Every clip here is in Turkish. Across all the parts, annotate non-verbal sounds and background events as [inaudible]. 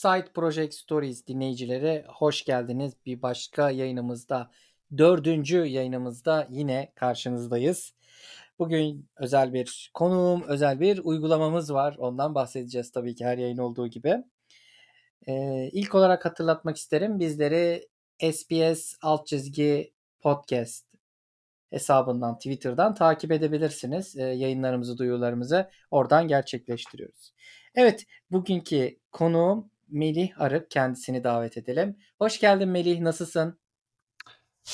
Side Project Stories dinleyicileri hoş geldiniz. Bir başka yayınımızda, dördüncü yayınımızda yine karşınızdayız. Bugün özel bir konuğum, özel bir uygulamamız var. Ondan bahsedeceğiz tabii ki her yayın olduğu gibi. Ee, ilk olarak hatırlatmak isterim. Bizleri SBS alt çizgi podcast hesabından, Twitter'dan takip edebilirsiniz. Ee, yayınlarımızı, duyurularımızı oradan gerçekleştiriyoruz. Evet, bugünkü konuğum Melih Arık. Kendisini davet edelim. Hoş geldin Melih, nasılsın?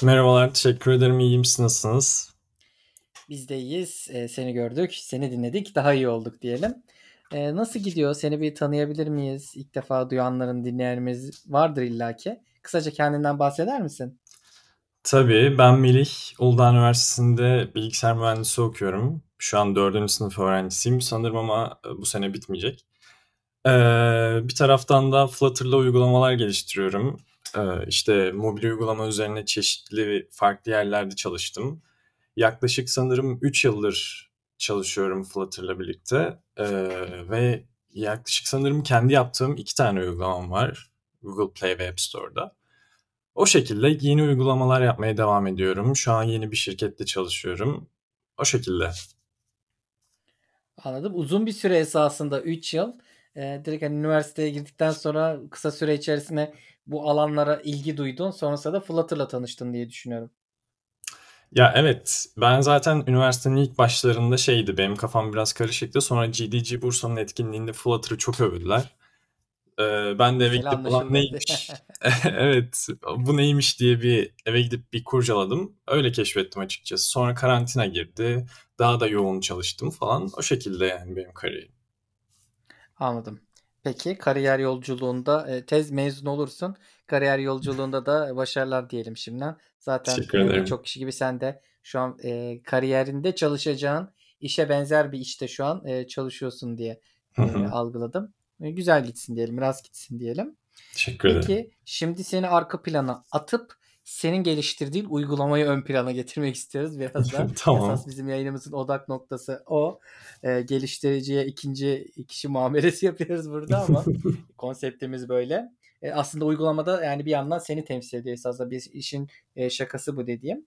Merhabalar, teşekkür ederim. İyiyim, siz nasılsınız? Biz de iyiyiz. Ee, seni gördük, seni dinledik. Daha iyi olduk diyelim. Ee, nasıl gidiyor? Seni bir tanıyabilir miyiz? İlk defa duyanların, dinleyenlerimiz vardır illaki. Kısaca kendinden bahseder misin? Tabii, ben Melih. Uludağ Üniversitesi'nde bilgisayar mühendisi okuyorum. Şu an dördüncü sınıf öğrencisiyim sanırım ama e, bu sene bitmeyecek. Ee, bir taraftan da Flutter'la uygulamalar geliştiriyorum. Ee, işte mobil uygulama üzerine çeşitli farklı yerlerde çalıştım. Yaklaşık sanırım 3 yıldır çalışıyorum Flutter'la birlikte. Ee, ve yaklaşık sanırım kendi yaptığım iki tane uygulamam var Google Play ve App Store'da. O şekilde yeni uygulamalar yapmaya devam ediyorum. Şu an yeni bir şirkette çalışıyorum. O şekilde. Anladım. Uzun bir süre esasında 3 yıl. Ee, direkt hani üniversiteye girdikten sonra kısa süre içerisinde bu alanlara ilgi duydun. Sonrasında da Flutter'la tanıştın diye düşünüyorum. Ya evet, ben zaten üniversitenin ilk başlarında şeydi, benim kafam biraz karışıktı. Sonra GDG Bursa'nın etkinliğinde Flutter'ı çok övdüler. Ee, ben de eve gidip ulan neymiş, [laughs] evet bu neymiş diye bir eve gidip bir kurcaladım. Öyle keşfettim açıkçası. Sonra karantina girdi, daha da yoğun çalıştım falan. O şekilde yani benim kariyerim. Anladım. Peki kariyer yolculuğunda e, tez mezun olursun. Kariyer yolculuğunda da başarılar diyelim şimdiden. Zaten Teşekkür e, ederim. birçok kişi gibi sen de şu an e, kariyerinde çalışacağın işe benzer bir işte şu an e, çalışıyorsun diye Hı e, hı. algıladım. E, güzel gitsin diyelim, rast gitsin diyelim. Teşekkür ederim. Peki şimdi seni arka plana atıp senin geliştirdiğin uygulamayı ön plana getirmek istiyoruz biraz da. [laughs] Tamam. Esas bizim yayınımızın odak noktası o. E, geliştiriciye ikinci kişi muamelesi [laughs] yapıyoruz burada ama [laughs] konseptimiz böyle. E, aslında uygulamada yani bir yandan seni temsil ediyor esasında bir işin e, şakası bu dediğim.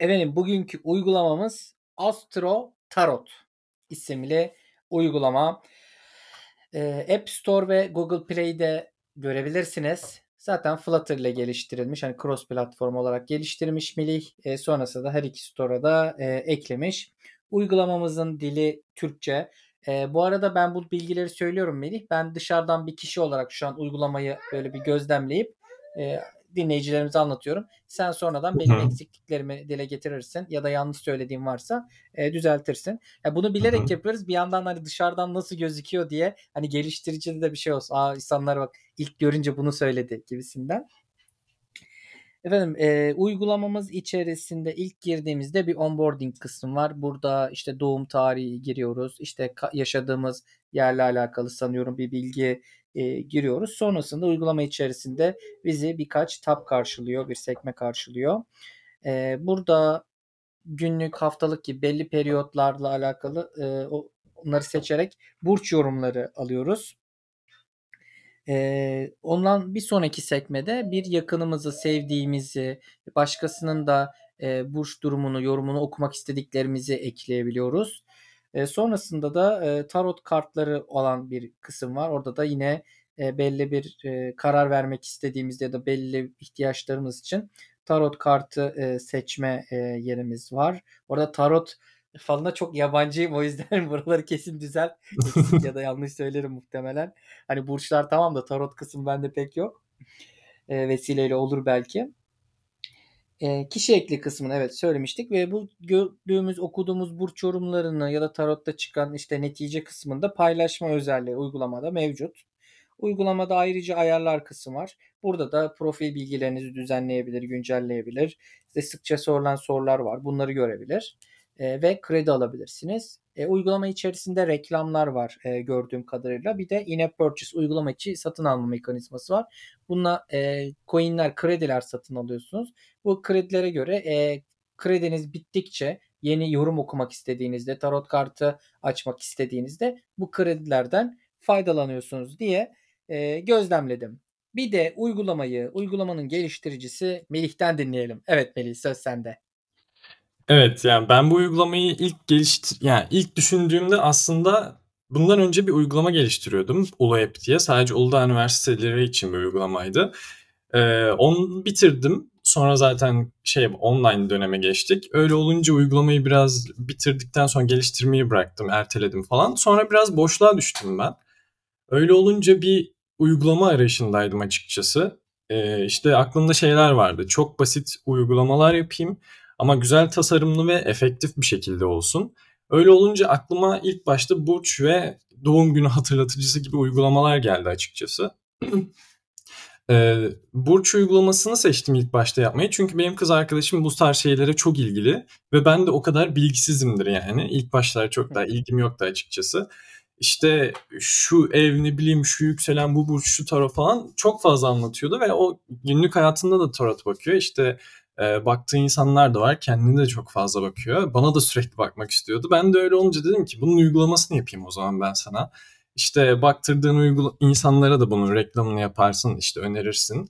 Efendim bugünkü uygulamamız Astro Tarot isimli uygulama. E, App Store ve Google Play'de görebilirsiniz. Zaten Flutter ile geliştirilmiş. Hani cross platform olarak geliştirmiş Melih. E, sonrasında da her iki store'a da e, eklemiş. Uygulamamızın dili Türkçe. E, bu arada ben bu bilgileri söylüyorum Melih. Ben dışarıdan bir kişi olarak şu an uygulamayı böyle bir gözlemleyip e, dinleyicilerimize anlatıyorum. Sen sonradan benim hı. eksikliklerimi dile getirirsin ya da yanlış söylediğim varsa e, düzeltirsin. Ya bunu bilerek hı. yapıyoruz. Bir yandan hani dışarıdan nasıl gözüküyor diye hani geliştiricide de bir şey olsun. Aa insanlar bak ilk görünce bunu söyledi gibisinden. Efendim e, uygulamamız içerisinde ilk girdiğimizde bir onboarding kısmı var. Burada işte doğum tarihi giriyoruz. İşte yaşadığımız yerle alakalı sanıyorum bir bilgi e, giriyoruz. Sonrasında uygulama içerisinde bizi birkaç tab karşılıyor, bir sekme karşılıyor. E, burada günlük, haftalık gibi belli periyotlarla alakalı e, onları seçerek burç yorumları alıyoruz. Ondan bir sonraki sekmede bir yakınımızı, sevdiğimizi, başkasının da e, burç durumunu, yorumunu okumak istediklerimizi ekleyebiliyoruz. E, sonrasında da e, tarot kartları olan bir kısım var. Orada da yine e, belli bir e, karar vermek istediğimizde ya da belli ihtiyaçlarımız için tarot kartı e, seçme e, yerimiz var. Orada tarot falına çok yabancıyım o yüzden [laughs] buraları kesin. Eksik ya da yanlış söylerim muhtemelen. Hani burçlar tamam da tarot kısmı bende pek yok. E, vesileyle olur belki. E, kişi ekli kısmını evet söylemiştik ve bu gördüğümüz okuduğumuz burç yorumlarını ya da tarotta çıkan işte netice kısmında paylaşma özelliği uygulamada mevcut. Uygulamada ayrıca ayarlar kısmı var. Burada da profil bilgilerinizi düzenleyebilir, güncelleyebilir. İşte sıkça sorulan sorular var. Bunları görebilir. E, ve kredi alabilirsiniz. E, uygulama içerisinde reklamlar var e, gördüğüm kadarıyla. Bir de in-app purchase uygulama içi satın alma mekanizması var. Bununla e, coinler, krediler satın alıyorsunuz. Bu kredilere göre e, krediniz bittikçe yeni yorum okumak istediğinizde, tarot kartı açmak istediğinizde bu kredilerden faydalanıyorsunuz diye eee, gözlemledim. Bir de uygulamayı, uygulamanın geliştiricisi Melih'ten dinleyelim. Evet Melih, söz sende. Evet, yani, ben bu uygulamayı ilk geliştir yani, ilk düşündüğümde aslında bundan önce bir uygulama geliştiriyordum, UluApp diye. Sadece Uludağ üniversiteleri için bir uygulamaydı. Eee, onu bitirdim. Sonra zaten şey online döneme geçtik. Öyle olunca uygulamayı biraz bitirdikten sonra geliştirmeyi bıraktım, erteledim falan. Sonra biraz boşluğa düştüm ben. Öyle olunca bir uygulama arayışındaydım açıkçası. Eee, işte aklımda şeyler vardı. Çok basit uygulamalar yapayım ama güzel tasarımlı ve efektif bir şekilde olsun. Öyle olunca aklıma ilk başta Burç ve doğum günü hatırlatıcısı gibi uygulamalar geldi açıkçası. Eee, [clears throat] Burç uygulamasını seçtim ilk başta yapmayı. Çünkü benim kız arkadaşım bu tarz şeylere çok ilgili ve ben de o kadar bilgisizimdir yani. İlk başlarda çok da ilgim yoktu açıkçası. İşte şu ev, ne bileyim, şu yükselen, bu burç, şu tarot falan çok fazla anlatıyordu ve o günlük hayatında da tarot bakıyor. İşte, eee, baktığı insanlar da var. Kendine de çok fazla bakıyor. Bana da sürekli bakmak istiyordu. Ben de öyle olunca dedim ki bunun uygulamasını yapayım o zaman ben sana. İşte baktırdığın uygula insanlara da bunun reklamını yaparsın, işte önerirsin.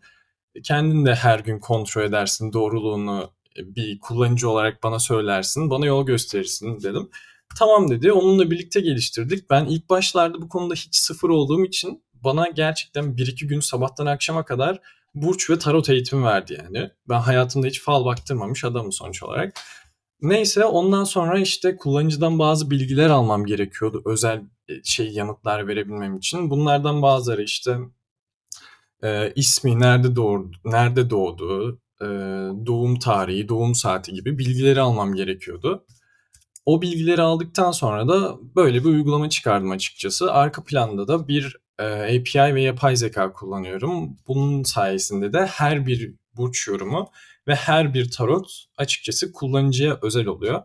E, kendin de her gün kontrol edersin, doğruluğunu, eee, bir kullanıcı olarak bana söylersin, bana yol gösterirsin dedim. Tamam dedi. Onunla birlikte geliştirdik. Ben ilk başlarda bu konuda hiç sıfır olduğum için bana gerçekten 1-2 gün sabahtan akşama kadar burç ve tarot eğitimi verdi yani. Ben hayatımda hiç fal baktırmamış adamım sonuç olarak. Neyse ondan sonra işte kullanıcıdan bazı bilgiler almam gerekiyordu özel, eee, şey yanıtlar verebilmem için. Bunlardan bazıları işte, eee, ismi, nerede doğurdu nerede doğduğu, eee, doğum tarihi, doğum saati gibi bilgileri almam gerekiyordu. O bilgileri aldıktan sonra da böyle bir uygulama çıkardım açıkçası. Arka planda da bir, API ve yapay zekâ kullanıyorum. Bunun sayesinde de her bir burç yorumu ve her bir tarot açıkçası kullanıcıya özel oluyor.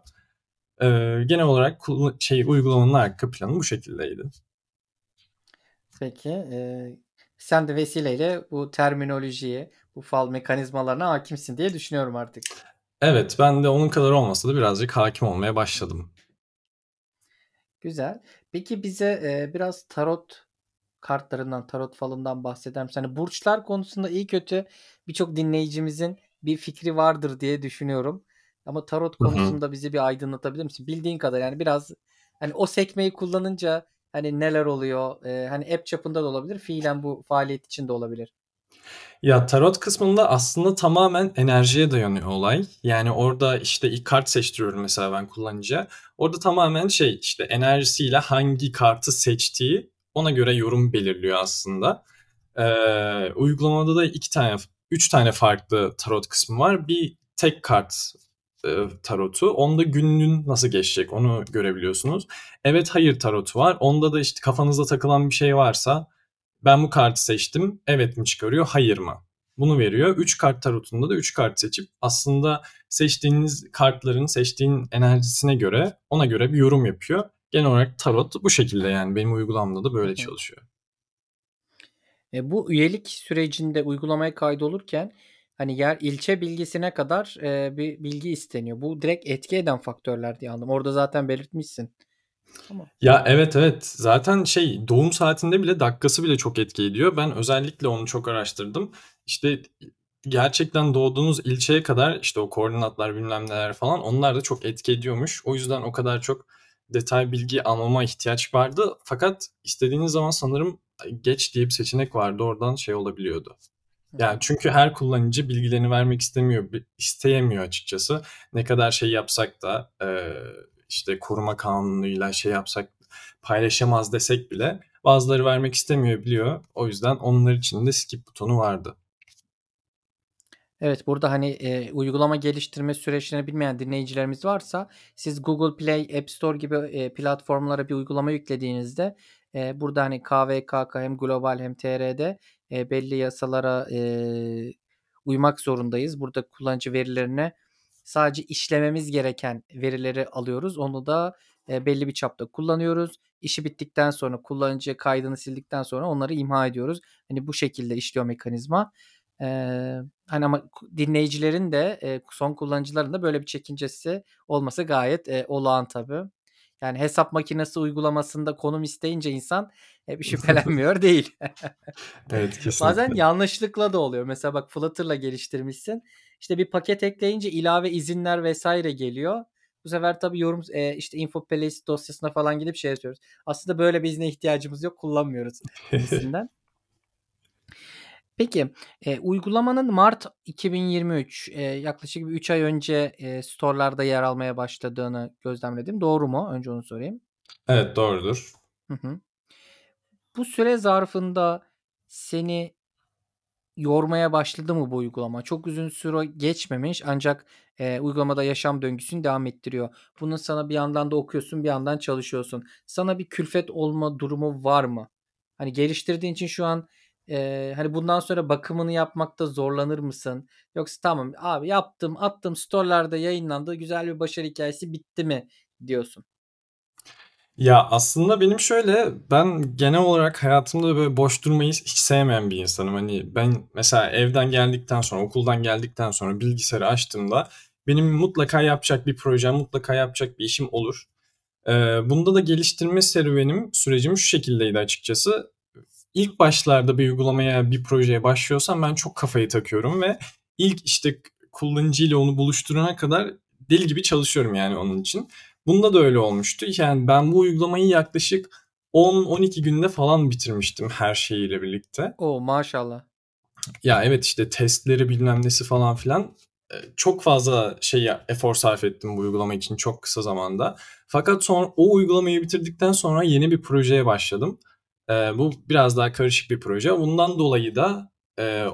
Genel olarak şey, uygulamanın arka planı bu şekildeydi. Peki, eee, sen de vesileyle bu terminolojiye, bu fal mekanizmalarına hâkimsin diye düşünüyorum artık. Evet, ben de onun kadar olmasa da birazcık hâkim olmaya başladım. Güzel. Peki bize, eee, biraz tarot kartlarından, tarot falından bahseder misin? Hani burçlar konusunda iyi kötü birçok dinleyicimizin bir fikri vardır diye düşünüyorum. Ama tarot konusunda bizi bir aydınlatabilir misin? Bildiğin kadar yani biraz, hani, o sekmeyi kullanınca, hani, neler oluyor? Eee, hani, app çapında da olabilir, fiilen bu faaliyet için de olabilir. Ya, tarot kısmında aslında tamamen enerjiye dayanıyor olay. Yani, orada, işte, ilk kart seçtiriyorum mesela ben kullanıcıya. Orada tamamen şey, işte, enerjisiyle hangi kartı seçtiği, ona göre yorum belirliyor aslında. Eee, uygulamada da 2 tane 3 tane farklı tarot kısmı var. Bir tek kart, eee, tarotu. Onda günün nasıl geçecek onu görebiliyorsunuz. Evet, hayır tarotu var. Onda da, işte, kafanıza takılan bir şey varsa ben bu kartı seçtim, evet mi çıkarıyor, hayır mı? Bunu veriyor. 3 kart tarotunda da 3 kart seçip aslında seçtiğiniz kartların, seçtiğin enerjisine göre, ona göre bir yorum yapıyor. Genel olarak tarot bu şekilde yani benim uygulamamda da böyle hı. çalışıyor. E, bu üyelik sürecinde uygulamaya kaydolurken, hani, yer ilçe bilgisine kadar, eee, bir bilgi isteniyor. Bu direkt etki eden faktörler diye anladım. Orada zaten belirtmişsin ama Ya, evet, evet. Zaten şey, doğum saatinde bile dakikası bile çok etki ediyor. Ben özellikle onu çok araştırdım. İşte, gerçekten doğduğunuz ilçeye kadar, işte, o koordinatlar bilmem neler falan onlar da çok etki ediyormuş. O yüzden o kadar çok detay bilgi almama ihtiyaç vardı. Fakat istediğiniz zaman sanırım, geç diye bir seçenek vardı. Oradan şey olabiliyordu. Yani, çünkü her kullanıcı bilgilerini vermek istemiyor, isteyemiyor açıkçası. Ne kadar şey yapsak da, eee, işte, koruma kanunuyla şey yapsak, paylaşamaz desek bile bazıları vermek istemeyebiliyor. O yüzden onlar için de skip butonu vardı. Evet, burada, hani, eee, uygulama geliştirme süreçlerini bilmeyen dinleyicilerimiz varsa siz Google Play, App Store gibi, eee, platformlara bir uygulama yüklediğinizde, eee, burada, hani, KVKK hem global hem TR'de, eee, belli yasalara, eee, uymak zorundayız. Burada kullanıcı verilerine sadece işlememiz gereken verileri alıyoruz. Onu da, eee, belli bir çapta kullanıyoruz. İşi bittikten sonra kullanıcı kaydını sildikten sonra onları imha ediyoruz. Hani, bu şekilde işliyor mekanizma. Eee, hani, ama ku dinleyicilerin de, eee, son kullanıcıların da böyle bir çekincesi olması gayet, eee, olağan tabii. Yani hesap makinesi uygulamasında konum isteyince insan, e, bir [laughs] şüphelenmiyor değil. Evet, [laughs] Bazen kesinlikle. yanlışlıkla da oluyor. Mesela bak Flutter'la geliştirmişsin. İşte bir paket ekleyince ilave izinler vs. geliyor. Bu sefer tabii yorum eee, işte info place dosyasına falan gidip şey yazıyoruz. Aslında böyle bir izne ihtiyacımız yok, kullanmıyoruz [laughs] gibisinden. Peki, eee, uygulamanın Mart 2023, eee, yaklaşık bir 3 ay önce, eee, store'larda yer almaya başladığını gözlemledim. Doğru mu? Önce onu sorayım. Evet, doğrudur. Hı hı. Bu süre zarfında seni yormaya başladı mı bu uygulama? Çok uzun süre geçmemiş ancak, eee, uygulamada yaşam döngüsünü devam ettiriyor. Bunu sana bir yandan da okuyorsun, bir yandan çalışıyorsun. Sana bir külfet olma durumu var mı? Hani, geliştirdiğin için şu an, eee, hani, bundan sonra bakımını yapmakta zorlanır mısın? Yoksa "Tamam abi yaptım, attım, store'larda yayınlandı, güzel bir başarı hikâyesi, bitti." mi diyorsun? Ya, aslında benim şöyle, ben genel olarak hayatımda böyle boş durmayı hiç sevmeyen bir insanım. Hani, ben mesela evden geldikten sonra, okuldan geldikten sonra bilgisayarı açtığımda benim mutlaka yapacak bir projem, mutlaka yapacak bir işim olur. Eee, bunda da geliştirme serüvenim, sürecim şu şekildeydi açıkçası. İlk başlarda bir uygulamaya, bir projeye başlıyorsam ben çok kafayı takıyorum ve ilk, işte, k kullanıcıyla onu buluşturana kadar deli gibi çalışıyorum yani onun için. Bunda da öyle olmuştu. Yani ben bu uygulamayı yaklaşık 10-12 günde falan bitirmiştim her şeyiyle birlikte. O! Maşallah. Ya, evet, işte, testleri bilmem nesi falan filan, eee, çok fazla şey efor sarf ettim bu uygulama için çok kısa zamanda. Fakat sonra o uygulamayı bitirdikten sonra yeni bir projeye başladım. Eee, bu biraz daha karışık bir proje. Bundan dolayı da, eee,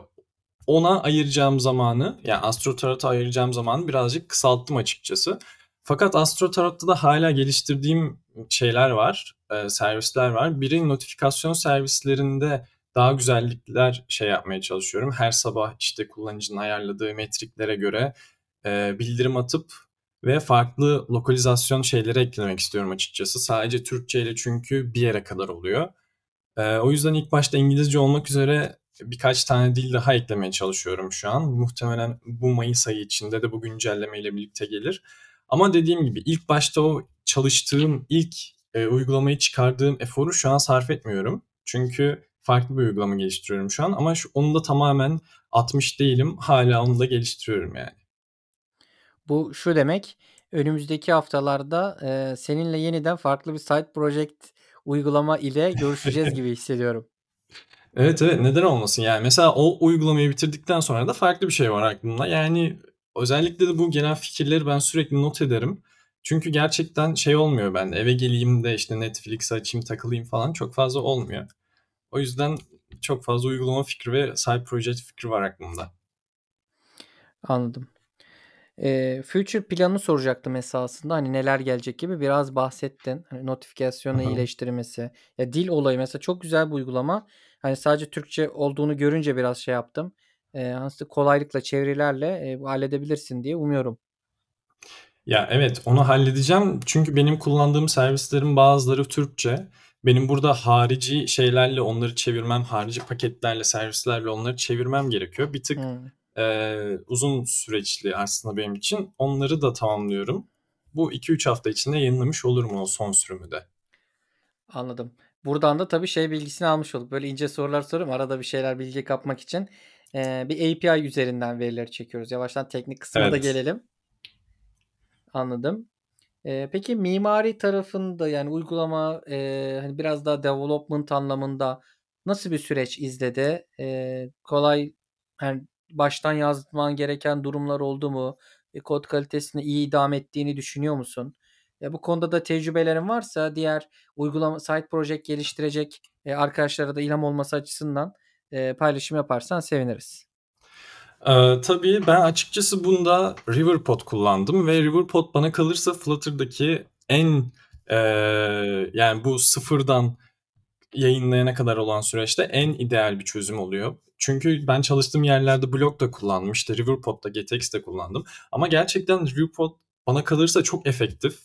ona ayıracağım zamanı, yani AstroTarot'a ayıracağım zamanı birazcık kısalttım açıkçası. Fakat AstroTarot'ta da hâlâ geliştirdiğim şeyler var, eee, servisler var. Biri notifikasyon servislerinde daha güzellikler şey yapmaya çalışıyorum. Her sabah, işte, kullanıcının ayarladığı metriklere göre, eee, bildirim atıp ve farklı lokalizasyon şeyleri eklemek istiyorum açıkçası. Sadece Türkçeyle çünkü bir yere kadar oluyor. Eee, o yüzden ilk başta İngilizce olmak üzere birkaç tane dil daha eklemeye çalışıyorum şu an. Muhtemelen bu mayıs ayı içinde de bu güncellemeyle birlikte gelir. Ama dediğim gibi ilk başta o çalıştığım, ilk, eee, uygulamayı çıkardığım eforu şu an sarf etmiyorum. Çünkü farklı bir uygulama geliştiriyorum şu an ama şu onu da tamamen atmış değilim. Hâlâ onu da geliştiriyorum yani. Bu şu demek, önümüzdeki haftalarda, eee, seninle yeniden farklı bir side project uygulama ile görüşeceğiz gibi [laughs] hissediyorum. Evet, evet, neden olmasın? Yani, mesela o uygulamayı bitirdikten sonra da farklı bir şey var aklımda. Yani, özellikle de bu genel fikirleri ben sürekli not ederim. Çünkü gerçekten şey olmuyor bende, eve geleyim de, işte, Netflix açayım, takılayım falan çok fazla olmuyor. O yüzden çok fazla uygulama fikri ve side project fikri var aklımda. Anladım. Eee, future planını soracaktım esasında. Hani, neler gelecek gibi biraz bahsettin. Hani, notifikasyonu hı. iyileştirmesi, ya, dil olayı mesela çok güzel bir uygulama. Hani, sadece Türkçe olduğunu görünce biraz şey yaptım. Eee, aslında kolaylıkla çevirilerle, eee, halledebilirsin diye umuyorum. Ya, evet, onu halledeceğim. Çünkü benim kullandığım servislerin bazıları Türkçe. Benim burada harici şeylerle onları çevirmem, harici paketlerle, servislerle onları çevirmem gerekiyor. Bir tık, Hıı. Eee, uzun süreçli aslında benim için. Onları da tamamlıyorum. Bu 2-3 hafta içinde yayınlamış olurum o son sürümü de. Anladım. Buradan da tabii şey bilgisini almış olduk. Böyle ince sorular soruyorum arada bir şeyler bilgi kapmak için. Eee, bir API üzerinden verileri çekiyoruz. Yavaştan teknik kısma da Evet. gelelim. Anladım. Eee, peki mimari tarafında, yani, uygulama, eee, hani, biraz daha development anlamında nasıl bir süreç izledi? Eee, kolay, hani, baştan yazman gereken durumlar oldu mu? Eee, kod kalitesini iyi idame ettiğini düşünüyor musun? Ya, bu konuda da tecrübelerin varsa diğer uygulama side project geliştirecek, eee, arkadaşlara da ilham olması açısından, eee, paylaşım yaparsan seviniriz. Eee, tabii ben açıkçası bunda Riverpod kullandım ve Riverpod bana kalırsa Flutter'daki en, eee, yani, bu sıfırdan yayınlayana kadar olan süreçte en ideal bir çözüm oluyor. Çünkü ben çalıştığım yerlerde Block da kullandım, işte, Riverpod da GTX de kullandım ama gerçekten Riverpod bana kalırsa çok efektif.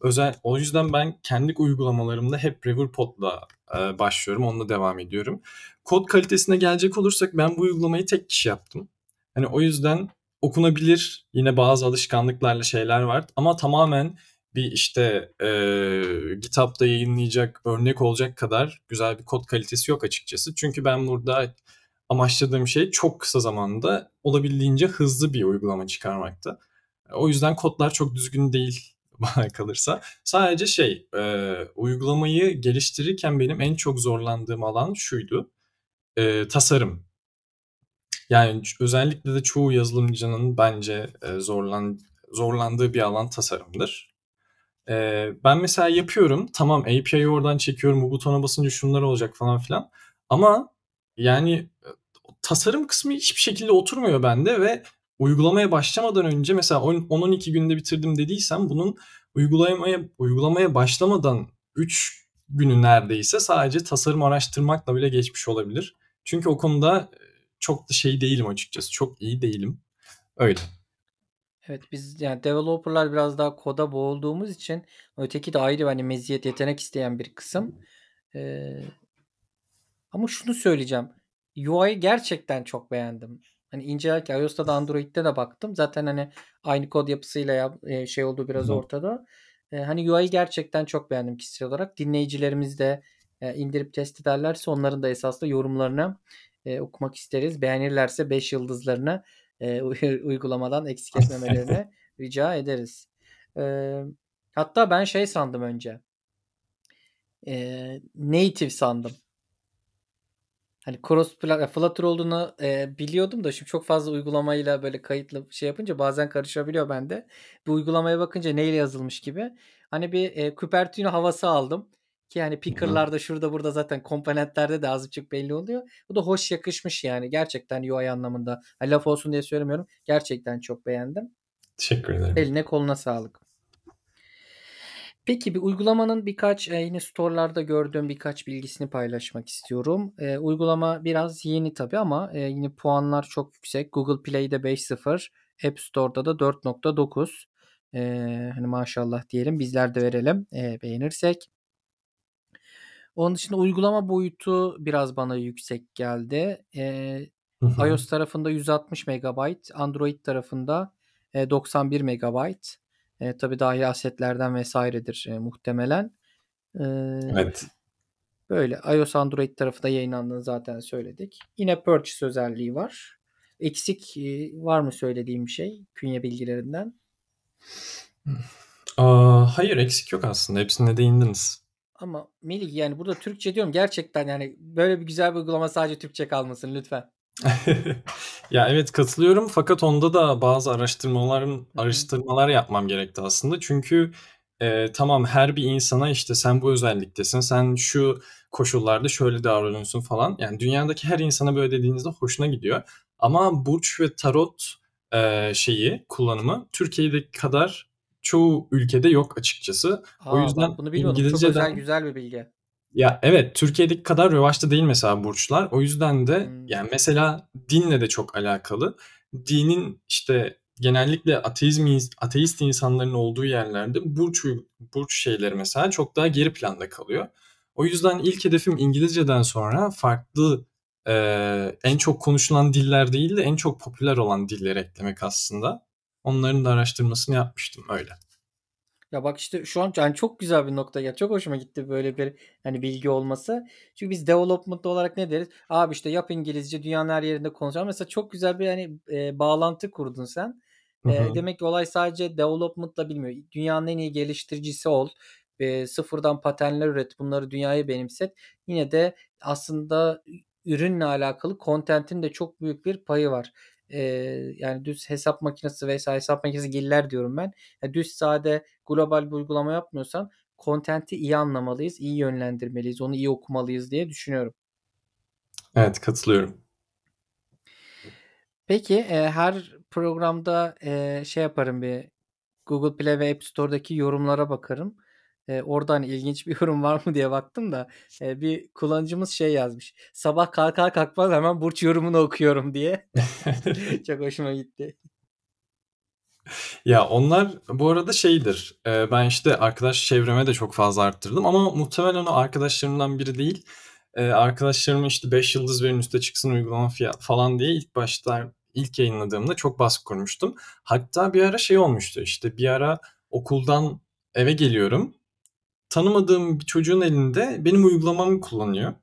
Özel o yüzden ben kendi uygulamalarımda hep Riverpod'la, eee, başlıyorum, onunla devam ediyorum. Kod kalitesine gelecek olursak ben bu uygulamayı tek kişi yaptım. Hani, o yüzden okunabilir, yine bazı alışkanlıklarla şeyler var ama tamamen bir işte eee, GitHub'da yayınlayacak, örnek olacak kadar güzel bir kod kalitesi yok açıkçası. Çünkü ben burada amaçladığım şey çok kısa zamanda olabildiğince hızlı bir uygulama çıkarmaktı. O yüzden kodlar çok düzgün değil [laughs] bana kalırsa. Sadece şey, eee, uygulamayı geliştirirken benim en çok zorlandığım alan şuydu: Eee, tasarım. Yani özellikle de çoğu yazılımcının bence, eee, zorlan zorlandığı bir alan tasarımdır. Eee, ben mesela yapıyorum. Tamam, API'yi oradan çekiyorum, bu butona basınca şunlar olacak falan filan ama yani, eee, tasarım kısmı hiçbir şekilde oturmuyor bende ve uygulamaya başlamadan önce mesela on 10-12 günde bitirdim dediysem bunun uygulamaya uygulamaya başlamadan 3 günü neredeyse sadece tasarım araştırmakla bile geçmiş olabilir. Çünkü o konuda, eee, çok da şey değilim açıkçası, çok iyi değilim. Öyle. Evet, biz yani developer'lar biraz daha koda boğulduğumuz için öteki de ayrı hani meziyet, yetenek isteyen bir kısım. Eee, ama şunu söyleyeceğim. UI'yi gerçekten çok beğendim. Hani incelerken iOS'ta da Android'de de baktım. Zaten hani aynı kod yapısıyla yap eee, şey olduğu biraz Hı ortada. Eee, hani UI'yi gerçekten çok beğendim kişisel olarak. Dinleyicilerimiz de, eee, indirip test ederlerse onların da esasında yorumlarını, eee, okumak isteriz. Beğenirlerse 5 yıldızlarını, uy [laughs] uygulamadan eksik [laughs] etmemelerini rica ederiz. Eee, hatta ben şey sandım önce eee, native sandım. Hani cross Flutter olduğunu, eee, biliyordum da şimdi çok fazla uygulamayla böyle kayıtlı şey yapınca bazen karışabiliyor bende. Bir uygulamaya bakınca neyle yazılmış gibi. Hani bir, eee, Cupertino havası aldım ki hı. picker'larda şurada burada zaten komponentlerde de az buçuk belli oluyor. Bu da hoş yakışmış yani gerçekten UI anlamında. Ha, laf olsun diye söylemiyorum. Gerçekten çok beğendim. Teşekkür ederim. Eline koluna sağlık. Peki bir uygulamanın birkaç, eee, yine store'larda gördüğüm birkaç bilgisini paylaşmak istiyorum. Eee, uygulama biraz yeni tabii ama, eee, yine puanlar çok yüksek. Google Play'de 5.0, App Store'da da 4.9. Eee, hani maşallah diyelim, bizler de verelim, eee, beğenirsek. Onun dışında uygulama boyutu biraz bana yüksek geldi. Hı. iOS tarafında 160 megabayt, Android tarafında, eee, 91 megabayt. Eee, tabii dahil asetlerden vs.'dir, eee, muhtemelen. Eee, Evet. böyle. iOS, Android tarafı da yayınlandığını zaten söyledik. In-app purchase özelliği var. Eksik, eee, var mı söylediğim bir şey künye bilgilerinden? Aaa, hayır, eksik yok aslında. Hepsine değindiniz. Ama Melih, yani burada Türkçe diyorum gerçekten yani böyle bir güzel bir uygulama sadece Türkçe kalmasın lütfen. [laughs] Ya, evet, katılıyorum fakat onda da bazı araştırmaların araştırmalar yapmam gerekti aslında. Çünkü, eee, tamam her bir insana, işte, sen bu özelliktesin, sen şu koşullarda şöyle davranıyorsun falan. Yani dünyadaki her insana böyle dediğinizde hoşuna gidiyor ama burç ve tarot, eee, şeyi, kullanımı Türkiye'deki kadar çoğu ülkede yok açıkçası. O A! yüzden Bak bunu bilmiyordum. Çok özel, İngilizceden güzel bir bilgi. Ya, evet, Türkiye'deki kadar revaçta değil mesela burçlar. O yüzden de Hımm. yani mesela dinle de çok alakalı. Dinin, işte, genellikle ateizm ins ateist insanların olduğu yerlerde burç burç şeyleri mesela çok daha geri planda kalıyor. O yüzden ilk hedefim İngilizceden sonra farklı, eee, en çok konuşulan diller değil de en çok popüler olan dilleri eklemek aslında. Onların da araştırmasını yapmıştım, öyle. Ya, bak, işte, şu an yani çok güzel bir noktaya geldi. Çok hoşuma gitti böyle bir, hani, bilgi olması. Çünkü biz development olarak ne deriz? Abi, işte, yap İngilizce, dünyanın her yerinde konuş ama mesela çok güzel bir, hani, eee, bağlantı kurdun sen. Hı. demek ki olay sadece development'la bitmiyor. Dünyanın en iyi geliştiricisi ol, eee, sıfırdan paternler üret, bunları dünyaya benimset. Yine de aslında ürünle alakalı content'in de çok büyük bir payı var. Eee, yani düz hesap makinesi vs. hesap makinesi giller diyorum ben. Ya, düz sade global bir uygulama yapmıyorsan content'i iyi anlamalıyız, iyi yönlendirmeliyiz, onu iyi okumalıyız diye düşünüyorum. Evet, katılıyorum. Peki, eee, her programda, eee, şey yaparım bir Google Play ve App Store'daki yorumlara bakarım. Eee, orada, hani, ilginç bir [laughs] yorum var mı diye baktım da, eee, bir kullanıcımız şey yazmış, "Sabah kalkar kalkmaz hemen burç yorumunu okuyorum." diye. [laughs] Çok hoşuma gitti. Ya, onlar bu arada şeydir, ben, işte, arkadaş çevreme de çok fazla arttırdım ama muhtemelen o arkadaşlarımdan biri değil. Eee, arkadaşlarıma, işte, 5 yıldız verin üste çıksın uygulama fiya falan diye ilk başlar ilk yayınladığımda çok baskı kurmuştum. Hatta bir ara şey olmuştu, işte, bir ara okuldan, eve geliyorum. Tanımadığım bir çocuğun elinde benim uygulamamı kullanıyor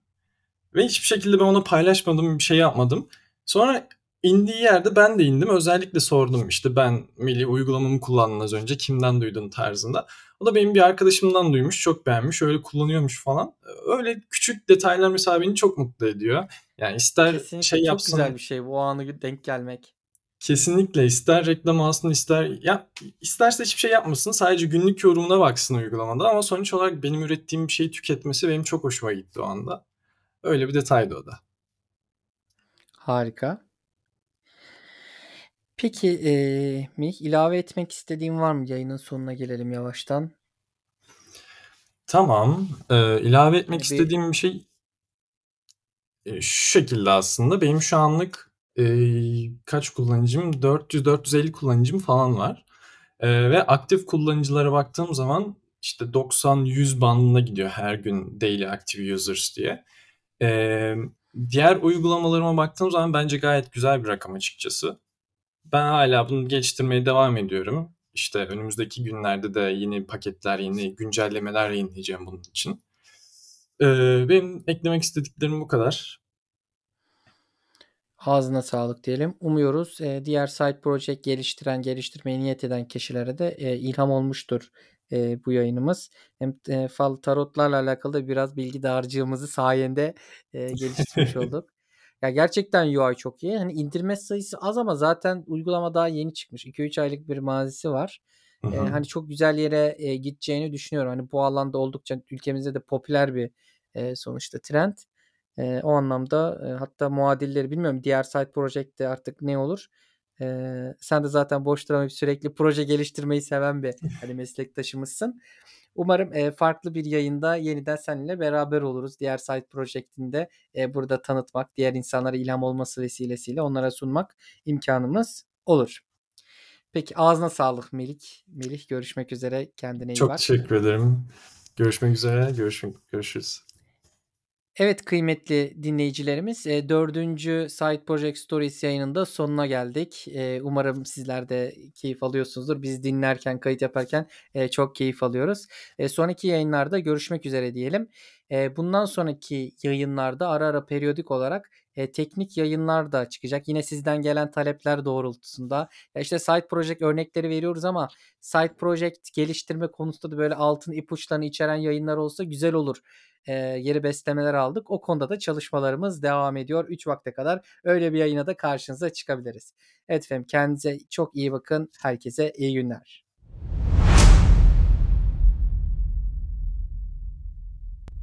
ve hiçbir şekilde ben ona paylaşmadım, bir şey yapmadım. Sonra indiği yerde ben de indim. Özellikle sordum işte ben Melih uygulamamı kullandın az önce kimden duydun tarzında. O da benim bir arkadaşımdan duymuş, çok beğenmiş, öyle kullanıyormuş falan. Öyle küçük detaylar mesela beni çok mutlu ediyor. Yani ister Kesinlikle şey çok yapsın güzel bir şey bu anı denk gelmek. Kesinlikle ister reklam alsın ister ya isterse hiçbir şey yapmasın sadece günlük yorumuna baksın uygulamada ama sonuç olarak benim ürettiğim bir şeyi tüketmesi benim çok hoşuma gitti o anda. Öyle bir detaydı o da. Harika. Peki, eee, Melih ilave etmek istediğin var mı? Yayının sonuna gelelim yavaştan. Tamam. Eee, ilave etmek Bir istediğim bir şey eee, şu şekilde aslında benim şu anlık, eee, kaç kullanıcım? 400-450 kullanıcım falan var, eee, ve aktif kullanıcılara baktığım zaman işte 90-100 bandında gidiyor her gün daily active users diye. Emm, diğer uygulamalarıma baktığım zaman bence gayet güzel bir rakam açıkçası. Ben hâlâ bunu geliştirmeye devam ediyorum. İşte önümüzdeki günlerde de yeni paketler, yeni güncellemeler yayınlayacağım bunun için. Eee, benim eklemek istediklerim bu kadar. Ağzına sağlık diyelim. Umuyoruz, eee, diğer side project geliştiren, geliştirmeye niyet eden kişilere de, eee, ilham olmuştur, eee, bu yayınımız. Hem, eee, fal tarotlarla alakalı da biraz bilgi dağarcığımızı sayende, eee, geliştirmiş [laughs] olduk. Ya, gerçekten UI çok iyi. Hani, indirme sayısı az ama zaten uygulama daha yeni çıkmış. 2-3 aylık bir mazisi var. Hı hı. hani, çok güzel yere, eee, gideceğini düşünüyorum. Hani, bu alanda oldukça ülkemizde de popüler bir, eee, sonuçta trend. Eee, o anlamda, eee, hatta muadilleri bilmiyorum diğer side project'te artık ne olur? Eee, sen de zaten boş duramayıp sürekli proje geliştirmeyi seven bir, [laughs] hani, meslektaşımızsın. Umarım, eee, farklı bir yayında yeniden seninle beraber oluruz. Diğer side project'ini de, eee, burada tanıtmak, diğer insanlara ilham olması vesilesiyle onlara sunmak imkânımız olur. Peki, ağzına sağlık Melih. Melih görüşmek üzere. Kendine iyi Çok bak. teşekkür ederim. Görüşmek üzere. Görüşmek görüşürüz. Evet, kıymetli dinleyicilerimiz, eee, 4'üncü Side Project Stories yayının da sonuna geldik. Umarım sizler de keyif alıyorsunuzdur. Biz dinlerken, kayıt yaparken, çok keyif alıyoruz. Sonraki yayınlarda görüşmek üzere diyelim. Bundan sonraki yayınlarda ara ara periyodik olarak, eee, teknik yayınlar da çıkacak. Yine sizden gelen talepler doğrultusunda. Ya, işte, side project örnekleri veriyoruz ama side project geliştirme konusunda da böyle altın ipuçlarını içeren yayınlar olsa güzel olur, eee, yeri beslemeler aldık. O konuda da çalışmalarımız devam ediyor. 3 vakte kadar öyle bir yayına da karşınıza çıkabiliriz. Evet efendim, kendinize çok iyi bakın. Herkese iyi günler.